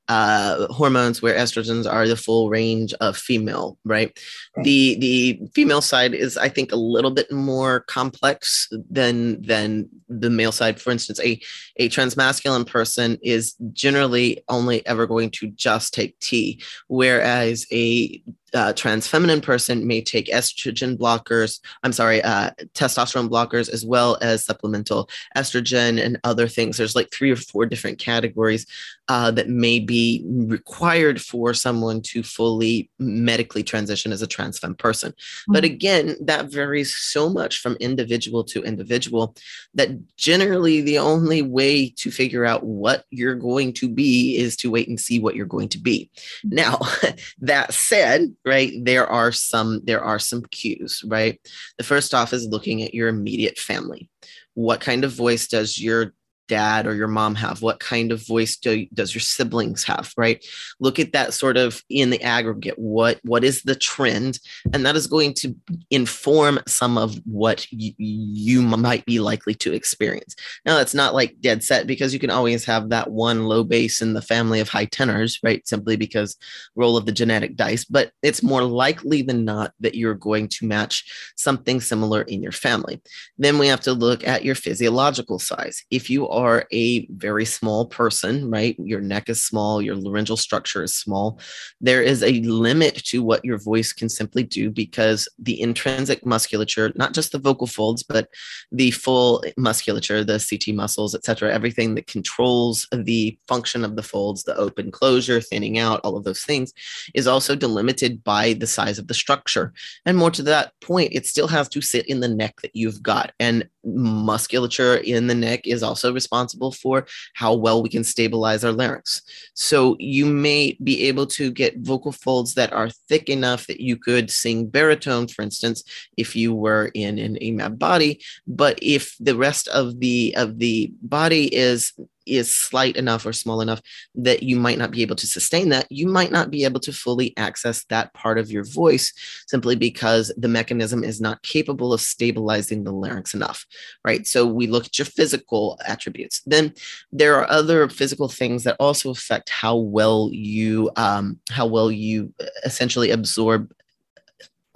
uh, hormones where estrogens are the full range of female right? right the the female side is i think a little bit more complex than than the male side for instance a a transmasculine person is generally only ever going to just take t whereas a uh, trans feminine person may take estrogen blockers, I'm sorry, uh, testosterone blockers, as well as supplemental estrogen and other things. There's like three or four different categories uh, that may be required for someone to fully medically transition as a trans femme person. Mm-hmm. But again, that varies so much from individual to individual that generally the only way to figure out what you're going to be is to wait and see what you're going to be. Now, that said, right there are some there are some cues right the first off is looking at your immediate family what kind of voice does your dad or your mom have? What kind of voice do, does your siblings have? Right. Look at that sort of in the aggregate. What what is the trend? And that is going to inform some of what y- you might be likely to experience. Now, that's not like dead set because you can always have that one low bass in the family of high tenors, right? Simply because roll of the genetic dice. But it's more likely than not that you're going to match something similar in your family. Then we have to look at your physiological size. If you are a very small person, right? Your neck is small, your laryngeal structure is small. There is a limit to what your voice can simply do because the intrinsic musculature, not just the vocal folds, but the full musculature, the CT muscles, etc., everything that controls the function of the folds, the open closure, thinning out, all of those things, is also delimited by the size of the structure. And more to that point, it still has to sit in the neck that you've got. And musculature in the neck is also responsible for how well we can stabilize our larynx. So you may be able to get vocal folds that are thick enough that you could sing baritone, for instance, if you were in an AMAB body. But if the rest of the of the body is is slight enough or small enough that you might not be able to sustain that, you might not be able to fully access that part of your voice simply because the mechanism is not capable of stabilizing the larynx enough, right? So we look at your physical attributes. Then there are other physical things that also affect how well you um, how well you essentially absorb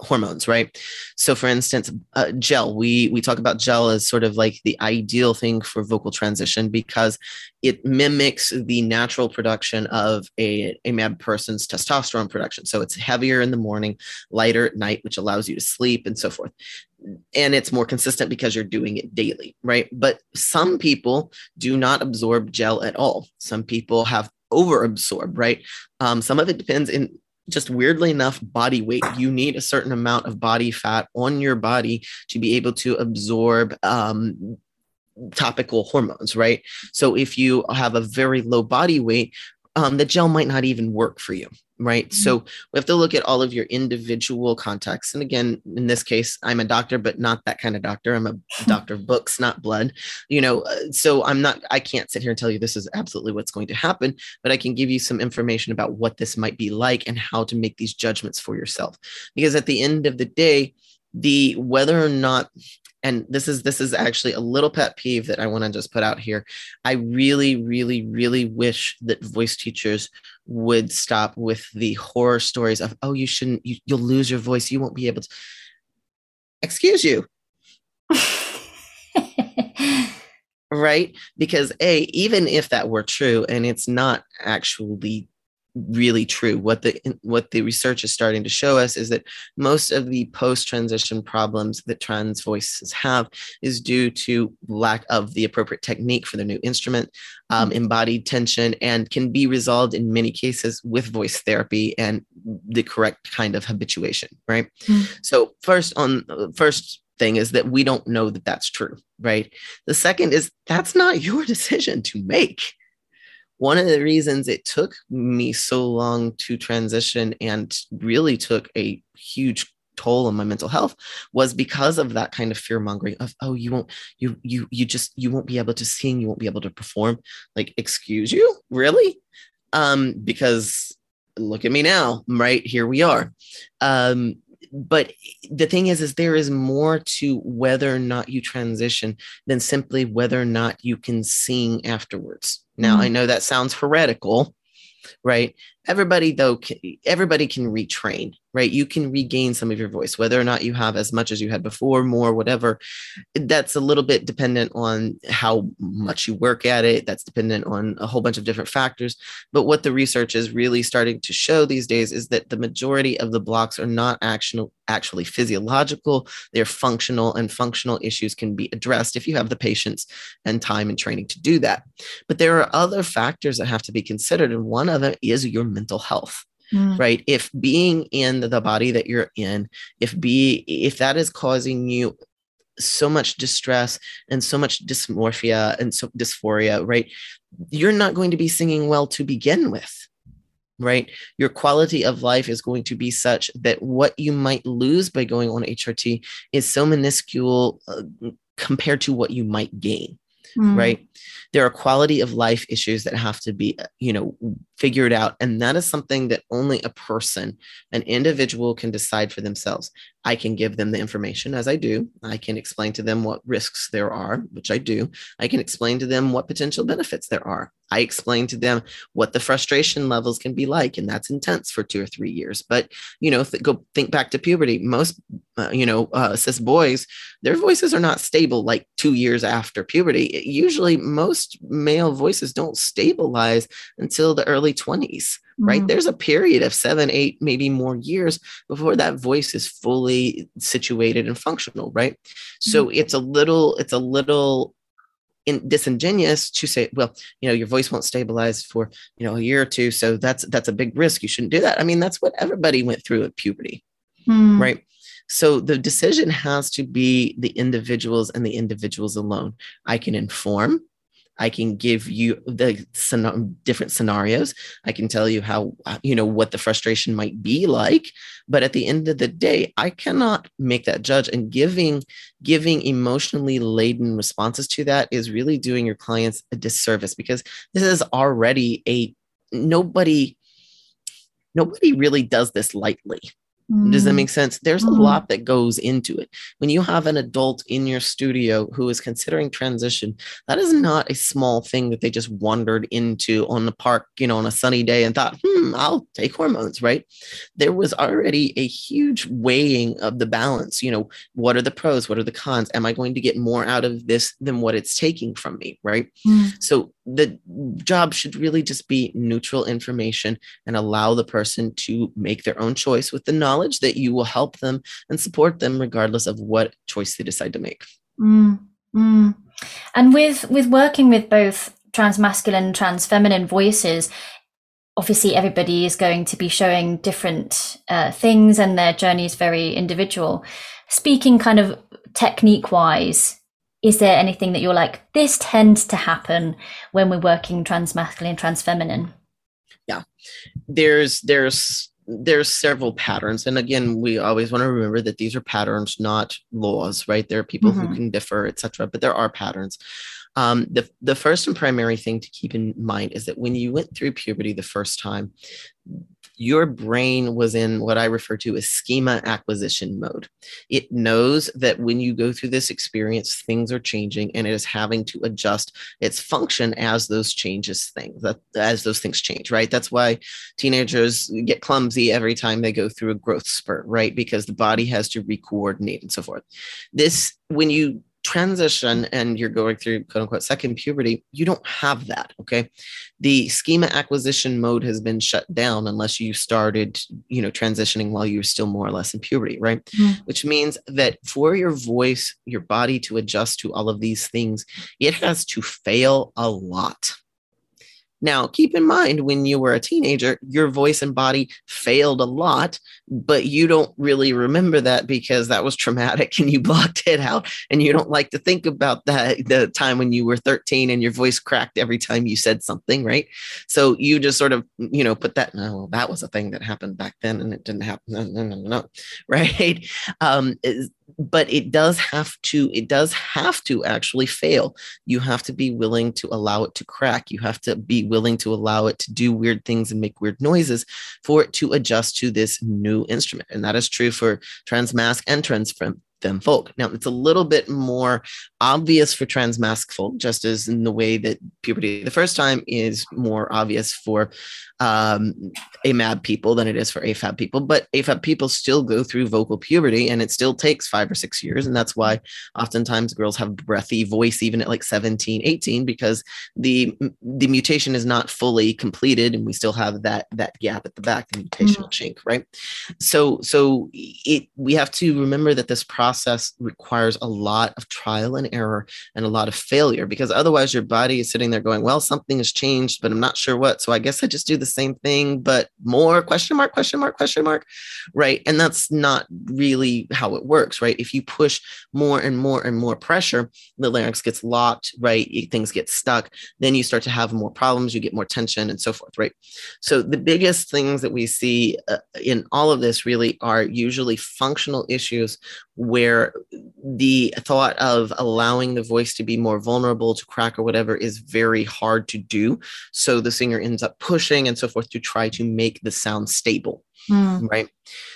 hormones right? So for instance uh, gel we we talk about gel as sort of like the ideal thing for vocal transition because it mimics the natural production of a AMAB person's testosterone production. So it's heavier in the morning lighter at night which allows you to sleep and so forth. And it's more consistent because you're doing it daily right? But some people do not absorb gel at all. Some people have over absorb right? Um, some of it depends in just weirdly enough body weight you need a certain amount of body fat on your body to be able to absorb um, topical hormones right? So if you have a very low body weight um, the gel might not even work for you right? Mm-hmm. So we have to look at all of your individual contexts. And again, in this case, I'm a doctor, but not that kind of doctor. I'm a doctor of books, not blood. You know, uh, so I'm not, I can't sit here and tell you this is absolutely what's going to happen, but I can give you some information about what this might be like and how to make these judgments for yourself. Because at the end of the day, the whether or not and this is this is actually a little pet peeve that I want to just put out here. I really, really, really wish that voice teachers would stop with the horror stories of, oh, you shouldn't, you, you'll lose your voice, you won't be able to. Excuse you. right? Because a, even if that were true, and it's not actually really true. What the what the research is starting to show us is that most of the post transition problems that trans voices have is due to lack of the appropriate technique for the new instrument, um, mm-hmm. embodied tension, and can be resolved in many cases with voice therapy and the correct kind of habituation. Right. Mm-hmm. So first on first thing is that we don't know that that's true. Right. The second is that's not your decision to make one of the reasons it took me so long to transition and really took a huge toll on my mental health was because of that kind of fear mongering of oh you won't you you you just you won't be able to sing you won't be able to perform. Like excuse you? Really? Um because look at me now right here we are. Um but the thing is is there is more to whether or not you transition than simply whether or not you can sing afterwards now mm-hmm. i know that sounds heretical right everybody though can, everybody can retrain right? You can regain some of your voice whether or not you have as much as you had before more whatever. That's a little bit dependent on how much you work at it. That's dependent on a whole bunch of different factors. But what the research is really starting to show these days is that the majority of the blocks are not actual actually physiological. They're functional and functional issues can be addressed if you have the patience and time and training to do that. But there are other factors that have to be considered and one of them is your mental health mm. right? If being in the body that you're in if be if that is causing you so much distress and so much dysmorphia and so dysphoria right? You're not going to be singing well to begin with right? Your quality of life is going to be such that what you might lose by going on hrt is so minuscule uh, compared to what you might gain mm. right? There are quality of life issues that have to be you know figured out and that is something that only a person an individual can decide for themselves. I can give them the information as i do. I can explain to them what risks there are which i do. I can explain to them what potential benefits there are I explain to them what the frustration levels can be like, and that's intense for two or three years. But you know, th- go think back to puberty. Most, uh, you know, uh, cis boys, their voices are not stable like two years after puberty. Usually, most male voices don't stabilize until the early twenties. Right. Mm-hmm. There's a period of seven, eight, maybe more years before that voice is fully situated and functional. Right. So mm-hmm. it's a little, it's a little in, disingenuous to say, well, you know, your voice won't stabilize for you know a year or two, so that's that's a big risk. You shouldn't do that. I mean, that's what everybody went through at puberty, hmm. right? So the decision has to be the individuals and the individuals alone. I can inform, I can give you the different scenarios. I can tell you how, uh, you know, what the frustration might be like. But at the end of the day, I cannot make that judge. And giving, giving emotionally laden responses to that is really doing your clients a disservice because this is already a nobody, nobody really does this lightly. Does that mm. make sense? There's a lot that goes into it. When you have an adult in your studio who is considering transition, that is not a small thing that they just wandered into on the park, you know, on a sunny day and thought, hmm, I'll take hormones, right? There was already a huge weighing of the balance. You know, what are the pros? What are the cons? Am I going to get more out of this than what it's taking from me, right? Mm. So the job should really just be neutral information and allow the person to make their own choice with the knowledge that you will help them and support them regardless of what choice they decide to make mm, mm. and with with working with both trans masculine and trans feminine voices obviously everybody is going to be showing different uh, things and their journey is very individual speaking kind of technique wise is there anything that you're like this tends to happen when we're working trans masculine trans feminine? Yeah. There's there's there's several patterns. And again we always want to remember that these are patterns not laws right? There are people mm-hmm. who can differ etc but there are patterns. Um, the, the first and primary thing to keep in mind is that when you went through puberty the first time your brain was in what I refer to as schema acquisition mode. It knows that when you go through this experience, things are changing and it is having to adjust its function as those changes things that as those things change, right? That's why teenagers get clumsy every time they go through a growth spurt, right? Because the body has to re-coordinate and so forth. This when you transition and you're going through quote unquote second puberty, you don't have that. Okay. The schema acquisition mode has been shut down unless you started, you know, transitioning while you're still more or less in puberty, right? Mm. Which means that for your voice, your body to adjust to all of these things, it has to fail a lot. Now, keep in mind when you were a teenager, your voice and body failed a lot, but you don't really remember that because that was traumatic and you blocked it out. And you don't like to think about that the time when you were 13 and your voice cracked every time you said something, right? So you just sort of, you know, put that, no, that was a thing that happened back then and it didn't happen. No, no, no, no, right? Um, but it does have to it does have to actually fail. You have to be willing to allow it to crack. You have to be willing to allow it to do weird things and make weird noises for it to adjust to this new instrument. And that is true for transmasc and transfem them folk. Now, it's a little bit more obvious for transmasc folk, just as in the way that puberty the first time is more obvious for um, AMAB people than it is for AFAB people. But AFAB people still go through vocal puberty and it still takes five or six years. And that's why oftentimes girls have breathy voice even at like 17, 18, because the the mutation is not fully completed and we still have that that gap at the back, the mutational mm-hmm. chink, right? So so it we have to remember that this process requires a lot of trial and error and a lot of failure because otherwise your body is sitting there going, well, something has changed, but I'm not sure what. So I guess I just do the same thing, but more question mark, question mark, question mark, right? And that's not really how it works, right? If you push more and more and more pressure, the larynx gets locked, right? Things get stuck. Then you start to have more problems, you get more tension and so forth, right? So the biggest things that we see uh, in all of this really are usually functional issues where the thought of allowing the voice to be more vulnerable to crack or whatever is very hard to do. So the singer ends up pushing and so forth to try to make the sound stable. Mm. Right.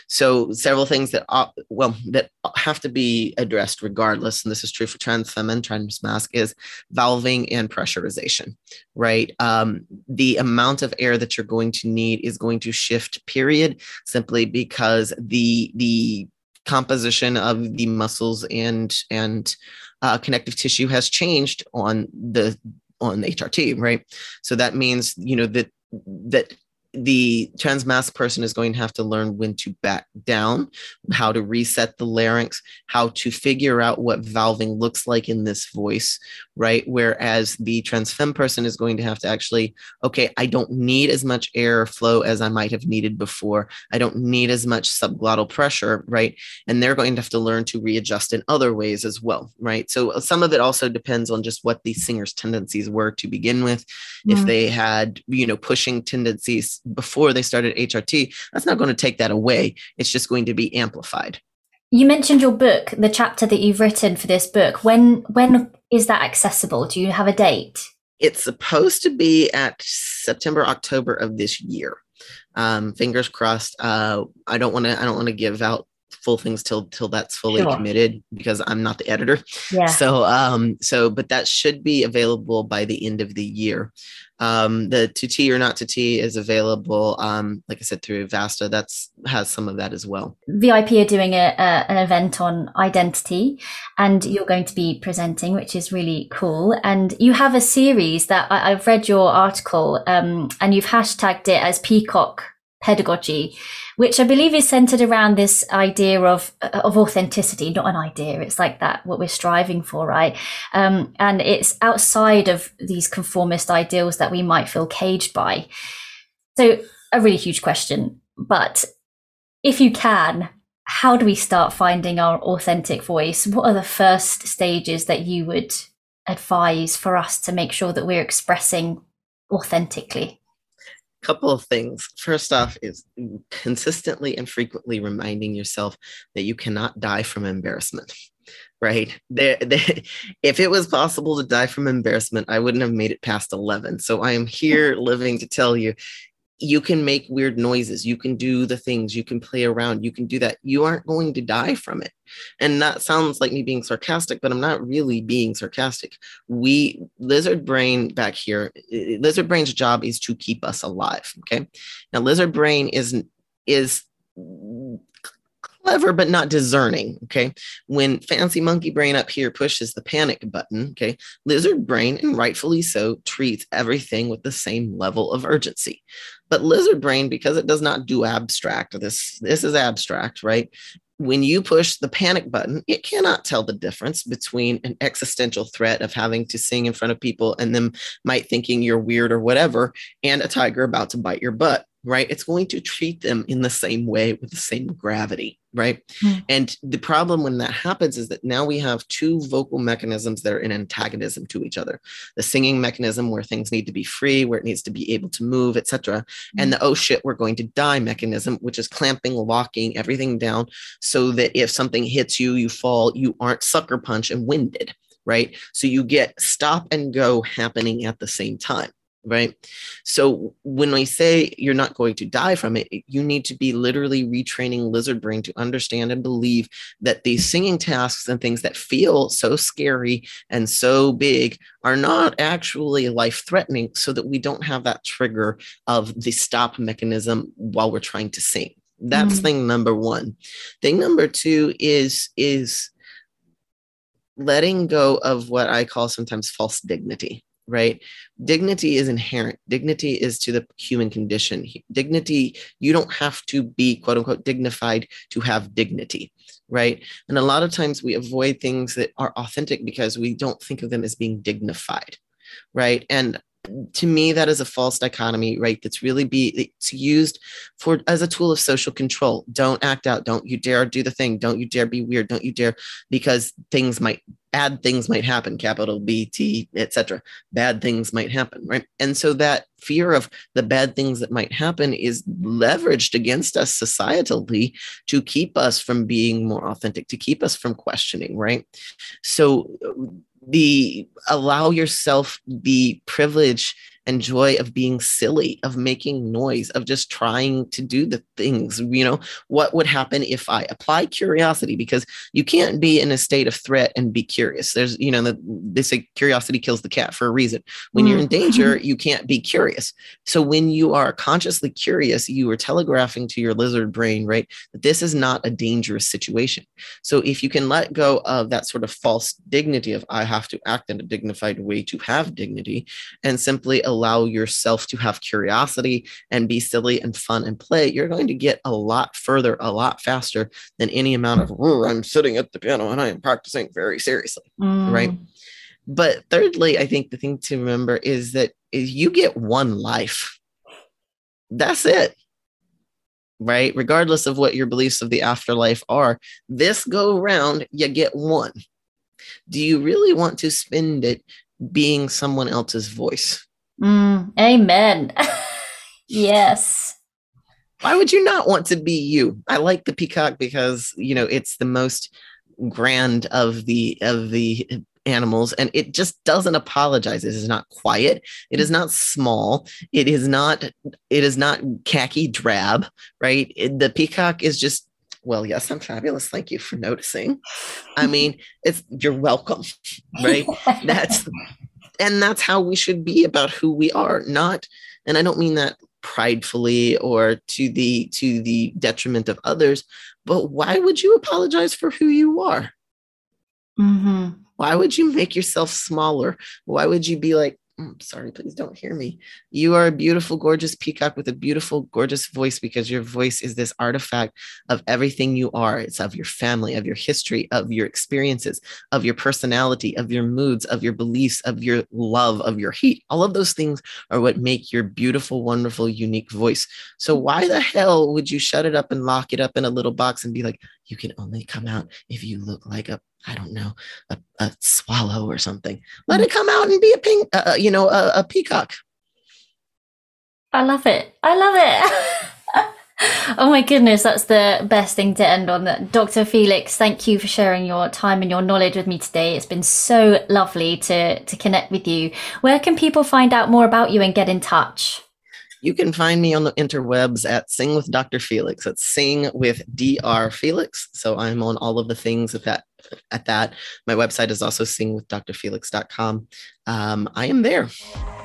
So several things that uh, well that have to be addressed regardless, and this is true for transfem and transmasc, is valving and pressurization. Right. Um, the amount of air that you're going to need is going to shift. Period. Simply because the the composition of the muscles and and uh, connective tissue has changed on the on the HRT, right? So that means you know that that the transmasc person is going to have to learn when to back down, how to reset the larynx, how to figure out what valving looks like in this voice, right? Whereas the trans transfem person is going to have to actually, okay, I don't need as much air flow as I might have needed before. I don't need as much subglottal pressure, right? And they're going to have to learn to readjust in other ways as well, right? So uh, some of it also depends on just what the singer's tendencies were to begin with. Mm-hmm. If they had, you know, pushing tendencies before they started HRT, that's not going to take that away. It's just going to be amplified. You mentioned your book, the chapter that you've written for this book. When when is that accessible? Do you have a date? It's supposed to be at September, October of this year. Um, fingers crossed. Uh, I don't want to. I don't want to give out full things till till that's fully sure. committed because I'm not the editor. Yeah. So um so but that should be available by the end of the year. Um, the to T or not to T is available, um, like I said, through Vasta. That's has some of that as well. VIP are doing a, a, an event on identity, and you're going to be presenting, which is really cool. And you have a series that I, have read your article, um, and you've hashtagged it as Peacock pedagogy, which I believe is centered around this idea of of authenticity, not an idea. It's like that what we're striving for, right? Um, and it's outside of these conformist ideals that we might feel caged by. So, a really huge question, but if you can, how do we start finding our authentic voice? What are the first stages that you would advise for us to make sure that we're expressing authentically? Couple of things. First off, is consistently and frequently reminding yourself that you cannot die from embarrassment. Right. If it was possible to die from embarrassment, I wouldn't have made it past 11. So I am here living to tell you you can make weird noises. You can do the things. You can play around. You can do that. You aren't going to die from it. And that sounds like me being sarcastic but i'm not really being sarcastic. We lizard brain back here lizard brain's job is to keep us alive okay? Now lizard brain is is clever but not discerning okay? When fancy monkey brain up here pushes the panic button okay lizard brain and rightfully so treats everything with the same level of urgency. But lizard brain because it does not do abstract this this is abstract right? When you push the panic button it cannot tell the difference between an existential threat of having to sing in front of people and them might thinking you're weird or whatever and a tiger about to bite your butt right? It's going to treat them in the same way with the same gravity, right? Mm. And the problem when that happens is that now we have two vocal mechanisms that are in antagonism to each other. The singing mechanism where things need to be free, where it needs to be able to move, etc., mm. and the oh shit, we're going to die mechanism, which is clamping, locking everything down so that if something hits you, you fall, you aren't sucker punch and winded, right? So you get stop and go happening at the same time right? So when I say you're not going to die from it, you need to be literally retraining lizard brain to understand and believe that these singing tasks and things that feel so scary and so big are not actually life threatening so that we don't have that trigger of the stop mechanism while we're trying to sing. That's mm. thing number 1. Thing number 2 is is letting go of what I call sometimes false dignity right? Dignity is inherent. Dignity is to the human condition. Dignity, you don't have to be quote unquote dignified to have dignity, right? And a lot of times we avoid things that are authentic because we don't think of them as being dignified, right? And to me that is a false dichotomy right? That's really be it's used for as a tool of social control. Don't act out. Don't you dare do the thing. Don't you dare be weird. Don't you dare because things might bad things might happen capital b t etc bad things might happen right? And so that fear of the bad things that might happen is leveraged against us societally to keep us from being more authentic to keep us from questioning right? So the allow yourself the privilege and joy of being silly, of making noise, of just trying to do the things. You know, what would happen if I apply curiosity? Because you can't be in a state of threat and be curious. There's, you know, the, they say curiosity kills the cat for a reason. When mm. you're in danger, you can't be curious. So when you are consciously curious, you are telegraphing to your lizard brain, right, that this is not a dangerous situation. So if you can let go of that sort of false dignity of I have to act in a dignified way to have dignity and simply allow yourself to have curiosity and be silly and fun and play, you're going to get a lot further, a lot faster than any amount of, I'm sitting at the piano and I am practicing very seriously. Mm. Right. But thirdly, I think the thing to remember is that is you get one life. That's it. Right? Regardless of what your beliefs of the afterlife are, this go round, you get one. Do you really want to spend it being someone else's voice? Mm, amen. yes. Why would you not want to be you? I like the peacock because you know it's the most grand of the of the animals and it just doesn't apologize. It is not quiet. It is not small. It is not it is not khaki drab right? It, the peacock is just well yes i'm fabulous. Thank you for noticing. I mean it's you're welcome right? That's and that's how we should be about who we are not and i don't mean that pridefully or to the to the detriment of others but why would you apologize for who you are mm-hmm. why would you make yourself smaller why would you be like I'm mm, sorry, please don't hear me. You are a beautiful, gorgeous peacock with a beautiful, gorgeous voice because your voice is this artifact of everything you are. It's of your family, of your history, of your experiences, of your personality, of your moods, of your beliefs, of your love, of your heat. All of those things are what make your beautiful, wonderful, unique voice. So, why the hell would you shut it up and lock it up in a little box and be like, you can only come out if you look like a I don't know, a, a swallow or something. Let it come out and be a pink, uh, uh, you know, a, a peacock. I love it. I love it. oh my goodness, that's the best thing to end on. Dr. Felix, thank you for sharing your time and your knowledge with me today. It's been so lovely to, to connect with you. Where can people find out more about you and get in touch? You can find me on the interwebs at Sing with Dr. Felix. It's Sing with Dr. Felix. So I'm on all of the things at that. At that, my website is also singwithdrfelix.com. Um, I am there.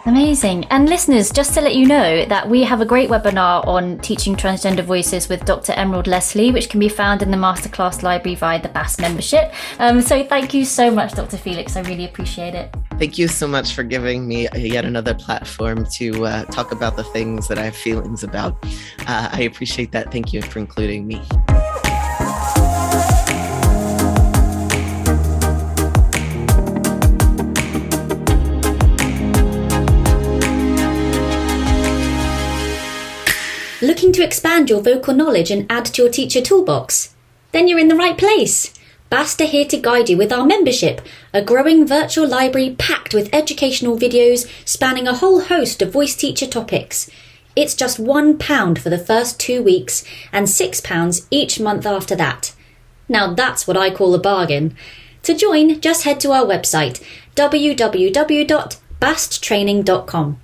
Amazing. And listeners, just to let you know that we have a great webinar on teaching transgender voices with Dr. Emerald Lessley, which can be found in the masterclass library via the BAST membership. Um, so thank you so much, Dr. Felix. I really appreciate it. Thank you so much for giving me yet another platform to uh, talk about the things that I have feelings about. Uh, I appreciate that. Thank you for including me. Looking to expand your vocal knowledge and add to your teacher toolbox? Then you're in the right place. BAST are here to guide you with our membership, a growing virtual library packed with educational videos spanning a whole host of voice teacher topics. It's just £1 for the first two weeks and £6 each month after that. Now that's what I call a bargain. To join, just head to our website www.basttraining.com.